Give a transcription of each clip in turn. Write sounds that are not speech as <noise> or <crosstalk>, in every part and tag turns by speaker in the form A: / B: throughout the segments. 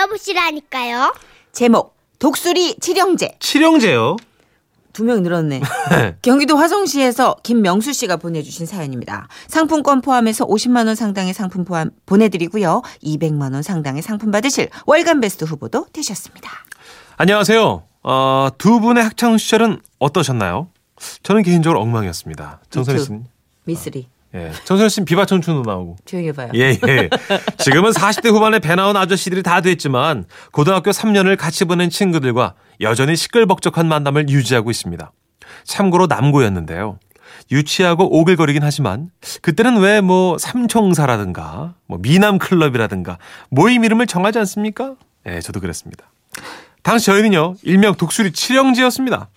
A: 들어보시라니까요.
B: 제목 독수리 칠형제
C: 칠형제요.
B: 두 명 늘었네. <laughs> 경기도 화성시에서 김명수 씨가 보내주신 사연입니다. 상품권 포함해서 50만 원 상당의 상품 포함 보내드리고요. 200만 원 상당의 상품 받으실 월간 베스트 후보도 되셨습니다.
C: 안녕하세요. 어, 두 분의 학창 시절은 어떠셨나요? 저는 개인적으로 엉망이었습니다. 정선희. 씨는
B: 미쓰리
C: 예, 정선희 씨는 비바천춘도 나오고.
B: 조용히 해봐요.
C: 예, 예. 지금은 40대 후반에 배 나온 아저씨들이 다 됐지만 고등학교 3년을 같이 보낸 친구들과 여전히 시끌벅적한 만남을 유지하고 있습니다. 참고로 남고였는데요. 유치하고 오글거리긴 하지만 그때는 왜 뭐 삼총사라든가 뭐 미남 클럽이라든가 모임 이름을 정하지 않습니까? 예, 저도 그랬습니다. 당시 저희는요 일명 독수리 칠형제였습니다.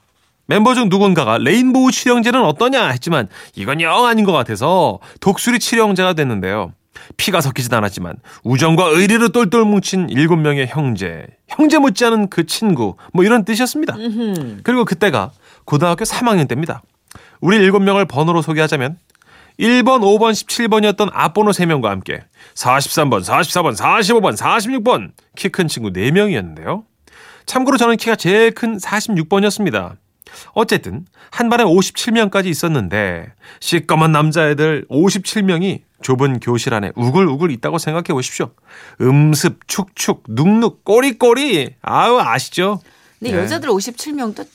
C: 멤버 중 누군가가 레인보우 칠형제는 어떠냐 했지만 이건 영 아닌 것 같아서 독수리 칠형제가 됐는데요. 피가 섞이진 않았지만 우정과 의리로 똘똘 뭉친 일곱 명의 형제, 형제 못지않은 그 친구 뭐 이런 뜻이었습니다. 그리고 그때가 고등학교 3학년 때입니다. 우리 일곱 명을 번호로 소개하자면 1번, 5번, 17번이었던 앞번호 3명과 함께 43번, 44번, 45번, 46번 키 큰 친구 4명이었는데요. 참고로 저는 키가 제일 큰 46번이었습니다. 어쨌든 한 반에 57명까지 있었는데 시꺼먼 남자애들 57명이 좁은 교실 안에 우글우글 있다고 생각해 보십시오. 음습, 축축, 눅눅, 꼬리꼬리. 아우 아시죠?
B: 근데
C: 예.
B: 여자들 57명도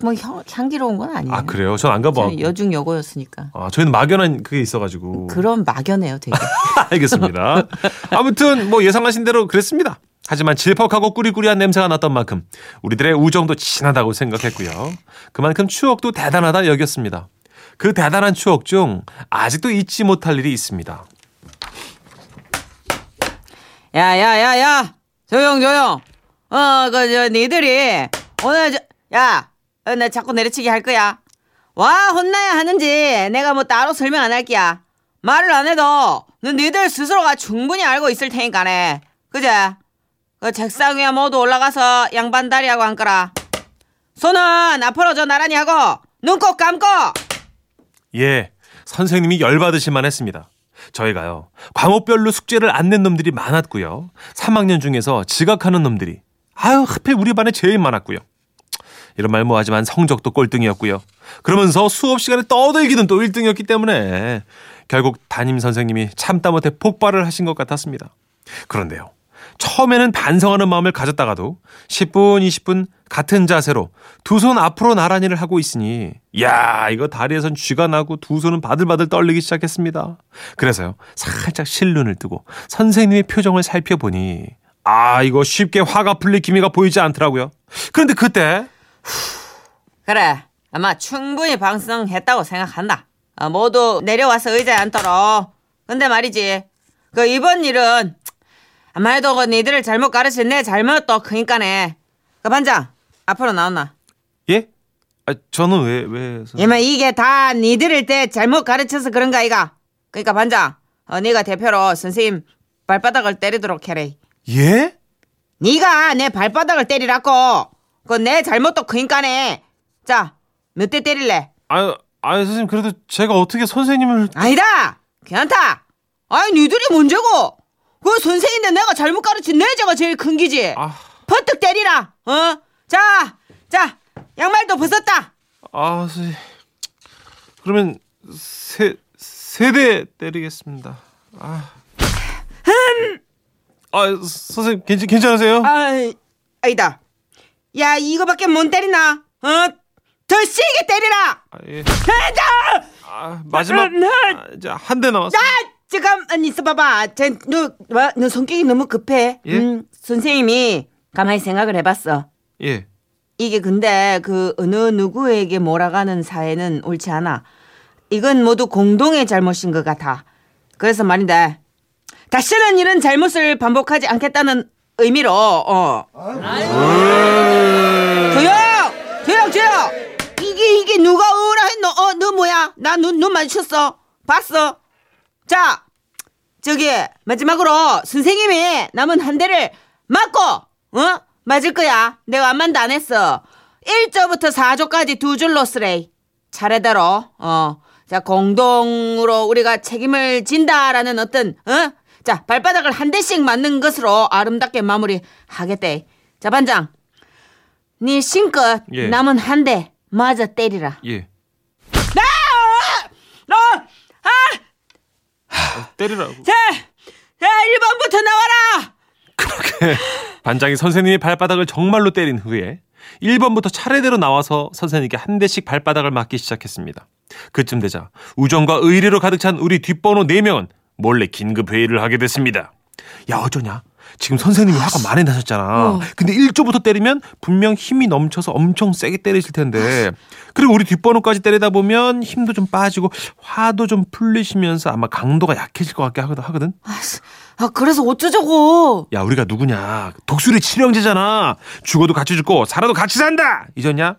B: 싹뭐 향기로운 건 아니에요.
C: 아 그래요? 전 안 가봐.
B: 여중 여고였으니까.
C: 아 저희는 막연한 그게 있어가지고.
B: 그런 막연해요, 되게. <laughs>
C: 알겠습니다. 아무튼 뭐 예상하신 대로 그랬습니다. 하지만 질퍽하고 꾸리꾸리한 냄새가 났던 만큼 우리들의 우정도 진하다고 생각했고요. 그만큼 추억도 대단하다 여겼습니다. 그 대단한 추억 중 아직도 잊지 못할 일이 있습니다.
B: 야, 야, 야, 야! 조용, 조용! 어, 그, 저, 니들이, 오늘, 저, 야! 어, 나 자꾸 내려치기 할 거야. 와, 혼나야 하는지, 내가 뭐 따로 설명 안 할게야. 말을 안 해도, 너 니들 스스로가 충분히 알고 있을 테니까네. 그제? 그 책상 위에 모두 올라가서 양반 다리하고 앉거라. 손은 앞으로 저 나란히 하고, 눈 꼭 감고!
C: 예, 선생님이 열받으실만 했습니다. 저희가요, 과목별로 숙제를 안 낸 놈들이 많았고요. 3학년 중에서 지각하는 놈들이, 아유, 하필 우리 반에 제일 많았고요. 이런 말 뭐하지만 성적도 꼴등이었고요. 그러면서 수업 시간에 떠들기는 또 1등이었기 때문에 결국 담임 선생님이 참다 못해 폭발을 하신 것 같았습니다. 그런데요. 처음에는 반성하는 마음을 가졌다가도 10분, 20분 같은 자세로 두 손 앞으로 나란히를 하고 있으니 야 이거 다리에선 쥐가 나고 두 손은 바들바들 떨리기 시작했습니다. 그래서요 살짝 실눈을 뜨고 선생님의 표정을 살펴보니 아 이거 쉽게 화가 풀릴 기미가 보이지 않더라고요. 그런데 그때
B: 그래, 아마 충분히 방송했다고 생각한다. 어, 모두 내려와서 의자에 앉도록. 근데 말이지, 그 이번 일은 아마도 그 니들을 잘못 가르친 내 잘못도 크니까네. 그 반장 앞으로 나오나.
C: 예? 아, 저는 왜 왜? 선생님?
B: 얘만 이게 다 니들을 때 잘못 가르쳐서 그런가 아이가. 그러니까 반장, 어, 네가 대표로 선생님 발바닥을 때리도록 해래.
C: 예?
B: 네가 내 발바닥을 때리라고. 그내 잘못도 크니까네. 자, 몇 대 때릴래?
C: 아, 아 선생님 그래도 제가 어떻게 선생님을
B: 아니다! 괜찮다! 아이, 니들이 문제고! 그 선생인데 내가 잘못 가르친 내 죄가 제일 큰 기지!
C: 아,
B: 퍼뜩 때리라! 어? 자! 자! 양말도 벗었다!
C: 아 선생님 그러면 세 세대 때리겠습니다. 아, 아 선생님 괜찮 괜찮으세요?
B: 아이, 아니다. 야, 이거밖에 못 때리나? 어? 더 세게 때리라!
C: 아, 예. 아, 마지막 아, 이제 한대 남았어.
B: 야! 잠깐, 있어봐봐. 쟤, 너, 뭐, 너 성격이 너무 급해.
C: 예?
B: 음, 선생님이 가만히 생각을 해봤어.
C: 예.
B: 이게 근데 그 어느 누구에게 몰아가는 사회는 옳지 않아. 이건 모두 공동의 잘못인 것 같아. 그래서 말인데 다시는 이런 잘못을 반복하지 않겠다는 의미로 어. 조용, 조용, 조용. 이게 이게 누가 으라 했노? 어, 너 뭐야? 나 눈 눈 마주쳤어. 봤어. 자, 저기 마지막으로 선생님이 남은 한 대를 맞고 어 맞을 거야. 내가 안만도 안 했어. 1조부터 4조까지 두 줄로 쓰래. 차례대로 어. 자 공동으로 우리가 책임을 진다라는 어떤 어 자, 발바닥을 한 대씩 맞는 것으로 아름답게 마무리 하겠대. 자, 반장. 네 신껏
C: 예.
B: 남은 한 대 맞아 때리라.
C: 예.
B: 너, 아,
C: 때리라고.
B: 자, 자, 1번부터 나와라!
C: 그렇게 반장이 선생님의 발바닥을 정말로 때린 후에 1번부터 차례대로 나와서 선생님께 한 대씩 발바닥을 맞기 시작했습니다. 그쯤 되자 우정과 의리로 가득 찬 우리 뒷번호 4명은 몰래 긴급 회의를 하게 됐습니다. 야 어쩌냐? 지금 선생님이 화가 많이 나셨잖아.
B: 어.
C: 근데 1조부터 때리면 분명 힘이 넘쳐서 엄청 세게 때리실 텐데. 그리고 우리 뒷번호까지 때리다 보면 힘도 좀 빠지고 화도 좀 풀리시면서 아마 강도가 약해질 것 같게 하거든. 하거든.
B: 아, 그래서 어쩌자고!
C: 야 우리가 누구냐 독수리 칠형제잖아 죽어도 같이 죽고 살아도 같이 산다 잊었냐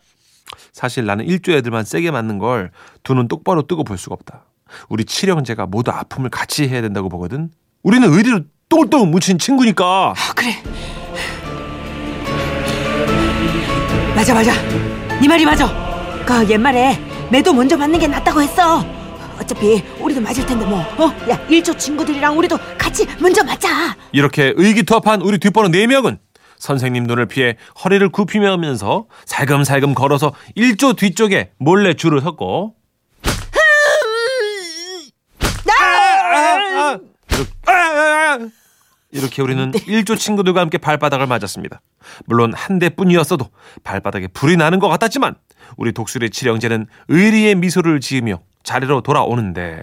C: 사실 나는 일조 애들만 세게 맞는 걸 두 눈 똑바로 뜨고 볼 수가 없다 우리 칠형제가 모두 아픔을 같이 해야 된다고 보거든 우리는 의리로 똘똘 뭉친 친구니까
B: 아, 그래. 맞아, 맞아. 네 말이 맞아. 그 옛말에 매도 먼저 맞는 게 낫다고 했어. 어차피 우리도 맞을 텐데 뭐. 어? 야, 일조 친구들이랑 우리도 같이 먼저 맞자.
C: 이렇게 의기투합한 우리 뒷번호 네 명은 선생님 눈을 피해 허리를 굽히면서 살금살금 걸어서 일조 뒤쪽에 몰래 줄을 섰고 아, 아, 아. 이렇게 우리는 일조 친구들과 함께 발바닥을 맞았습니다. 물론 한 대뿐이었어도 발바닥에 불이 나는 것 같았지만 우리 독수리 칠형제는 의리의 미소를 지으며 자리로 돌아오는데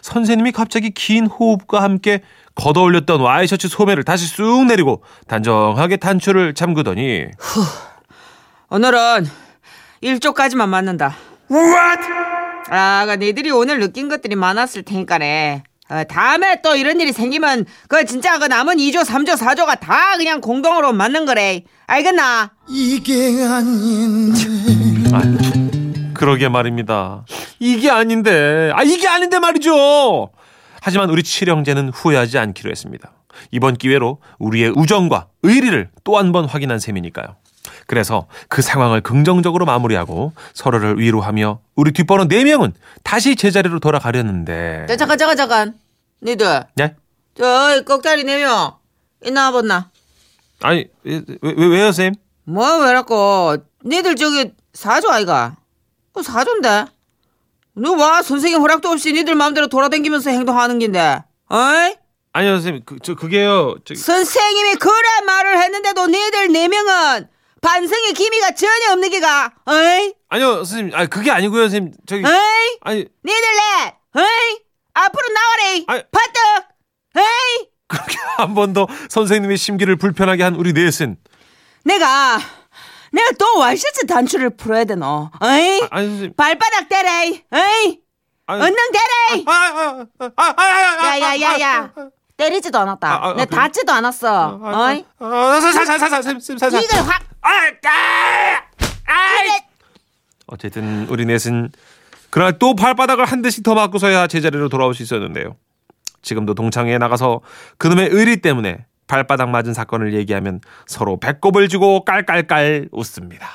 C: 선생님이 갑자기 긴 호흡과 함께 걷어올렸던 와이셔츠 소매를 다시 쑥 내리고 단정하게 단추를 잠그더니
B: 오늘은 일조까지만 맞는다.
C: What?
B: 아, 그 니들이 오늘 느낀 것들이 많았을 테니까네. 어, 다음에 또 이런 일이 생기면 그 진짜 그 남은 2조, 3조, 4조가 다 그냥 공동으로 맞는 거래. 알겠나?
A: 이게 아닌데
C: 아, 그러게 말입니다. 이게 아닌데, 아 이게 아닌데 말이죠. 하지만 우리 칠형제는 후회하지 않기로 했습니다. 이번 기회로 우리의 우정과 의리를 또 한 번 확인한 셈이니까요. 그래서 그 상황을 긍정적으로 마무리하고 서로를 위로하며 우리 뒷번호 4명은 다시 제자리로 돌아가려는데.
B: 자, 잠깐, 잠깐, 잠깐. 니들,
C: 네?
B: 저, 꼭다리 네명 있나 봤나?
C: 아니, 왜, 왜, 왜요, 쌤?
B: 뭐, 왜라고. 니들 저기 사조 아이가? 그 사조인데? 너 와, 선생님 허락도 없이 니들 마음대로 돌아다니면서 행동하는 긴데. 어이?
C: 아니요, 쌤. 그, 저, 그게요. 저,
B: 선생님이 그래 말을 했는데도 니들 네 명은 반성의 기미가 전혀 없는 기가. 어이?
C: 아니요, 선생님. 아 그게 아니고요, 선생님. 저기.
B: 어이?
C: 아니,
B: 니들 넷! 어이? 앞으로 나와래! 파떡! 어이?
C: 그렇게 한 번 더 선생님의 심기를 불편하게 한 우리 넷은.
B: 내가, 내가 또 와이셔츠 단추를 풀어야 되노. 어이?
C: 아, 아니, 선생님.
B: 발바닥 대래! 어이? 언능 대래!
C: 아, 아, 아, 아, 아, 아,
B: 야야야야 때리지도 않았다.
C: 아, 아,
B: 내? 닿지도 않았어. 어이?
C: 아, 사, 사, 사, 사, 사, 쌤, 쌤, 사, 사.
B: 이걸 확
C: 아, 아, 아. 어쨌든 우리 넷은 그날 또 발바닥을 한 대씩 더 맞고서야 제자리로 돌아올 수 있었는데요. 지금도 동창회에 나가서 그놈의 의리 때문에 발바닥 맞은 사건을 얘기하면 서로 배꼽을 쥐고 깔깔깔 웃습니다.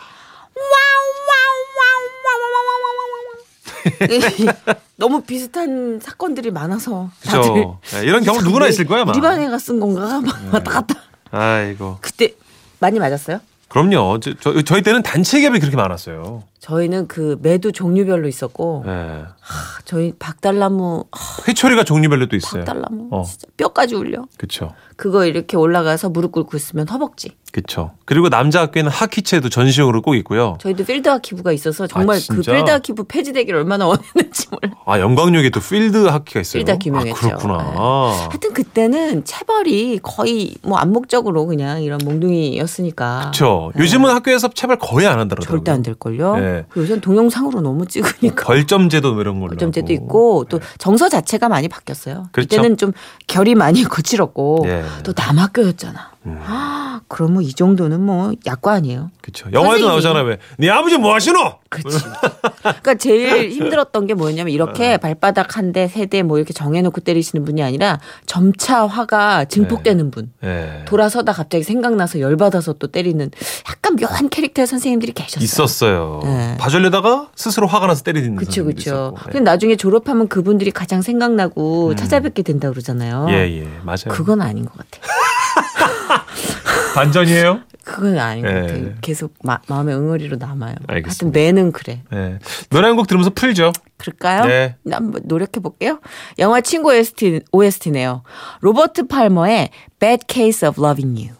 C: <laughs>
B: 너무 비슷한 사건들이 많아서 다들
C: 그렇죠. 이런 경우 누구나 있을 거야, 아마.
B: 우리 반 애가 쓴 건가 <laughs> 막 왔다 갔다.
C: 아이고.
B: 그때 많이 맞았어요?
C: 그럼요. 저, 저, 저희 때는 단체 갭이 그렇게 많았어요.
B: 저희는 그 매도 종류별로 있었고
C: 예.
B: 하, 저희 박달나무 하,
C: 회초리가 종류별로 또 있어요.
B: 박달나무
C: 어.
B: 진짜 뼈까지 울려.
C: 그쵸.
B: 그거 이렇게 올라가서 무릎 꿇고 있으면 허벅지.
C: 그쵸. 그리고 남자 학교에는 하키채도 전시용으로 꼭 있고요.
B: 저희도 필드 하키부가 있어서 정말
C: 아,
B: 그? 필드 하키부 폐지되기를 얼마나 <laughs> 원했는지 몰라.
C: 아, 영광여고에 또 필드 하키가 있어요.
B: 필드 하키 유명했죠.
C: 아, 그렇구나.
B: 하여튼 그때는 체벌이 거의 뭐 암묵적으로 그냥 이런 몽둥이였으니까.
C: 그렇죠. 요즘은 학교에서 체벌 거의 안 한다더라고요.
B: 절대 안 될 걸요.
C: 네.
B: 요새는 동영상으로 너무 찍으니까.
C: 벌점제도 뭐 이런 걸로.
B: 점제도
C: 하고.
B: 있고 또 정서 자체가 많이 바뀌었어요.
C: 그렇죠.
B: 그때는 좀 결이 많이 <laughs> 거칠었고
C: 예.
B: 또 남학교였잖아. 아, 그러면 이 정도는 뭐 약과 아니에요.
C: 그쵸. 영화에도
B: 선생님이-
C: 나오잖아, 왜. 네 아버지 뭐 하시노?
B: 그렇지. 그러니까 제일 <laughs> 힘들었던 게 뭐였냐면 이렇게 발바닥 한 대, 세 대 뭐 이렇게 정해놓고 때리시는 분이 아니라 점차 화가 증폭되는 분.
C: 예.
B: 돌아서다 갑자기 생각나서 열받아서 또 때리는 약간 묘한 캐릭터의 선생님들이 계셨어요.
C: 있었어요.
B: 네.
C: 봐주려다가 스스로 화가 나서 때리는
B: 그쵸, 그쵸. 근데 나중에 졸업하면 그분들이 가장 생각나고
C: 음.
B: 찾아뵙게 된다 그러잖아요.
C: 예, 예, 맞아요.
B: 그건 아닌 것 같아.
C: 반전이에요?
B: 그건 아닌 것
C: 예.
B: 같아요. 계속 마, 마음의 응어리로 남아요. 하여튼
C: 알겠습니다.
B: 매는 그래.
C: 예. 노래 한 곡 들으면서 풀죠.
B: 그럴까요?
C: 네.
B: 한번 노력해 볼게요. 영화 친구 OST, OST네요. 로버트 팔머의 Bad Case of Loving You.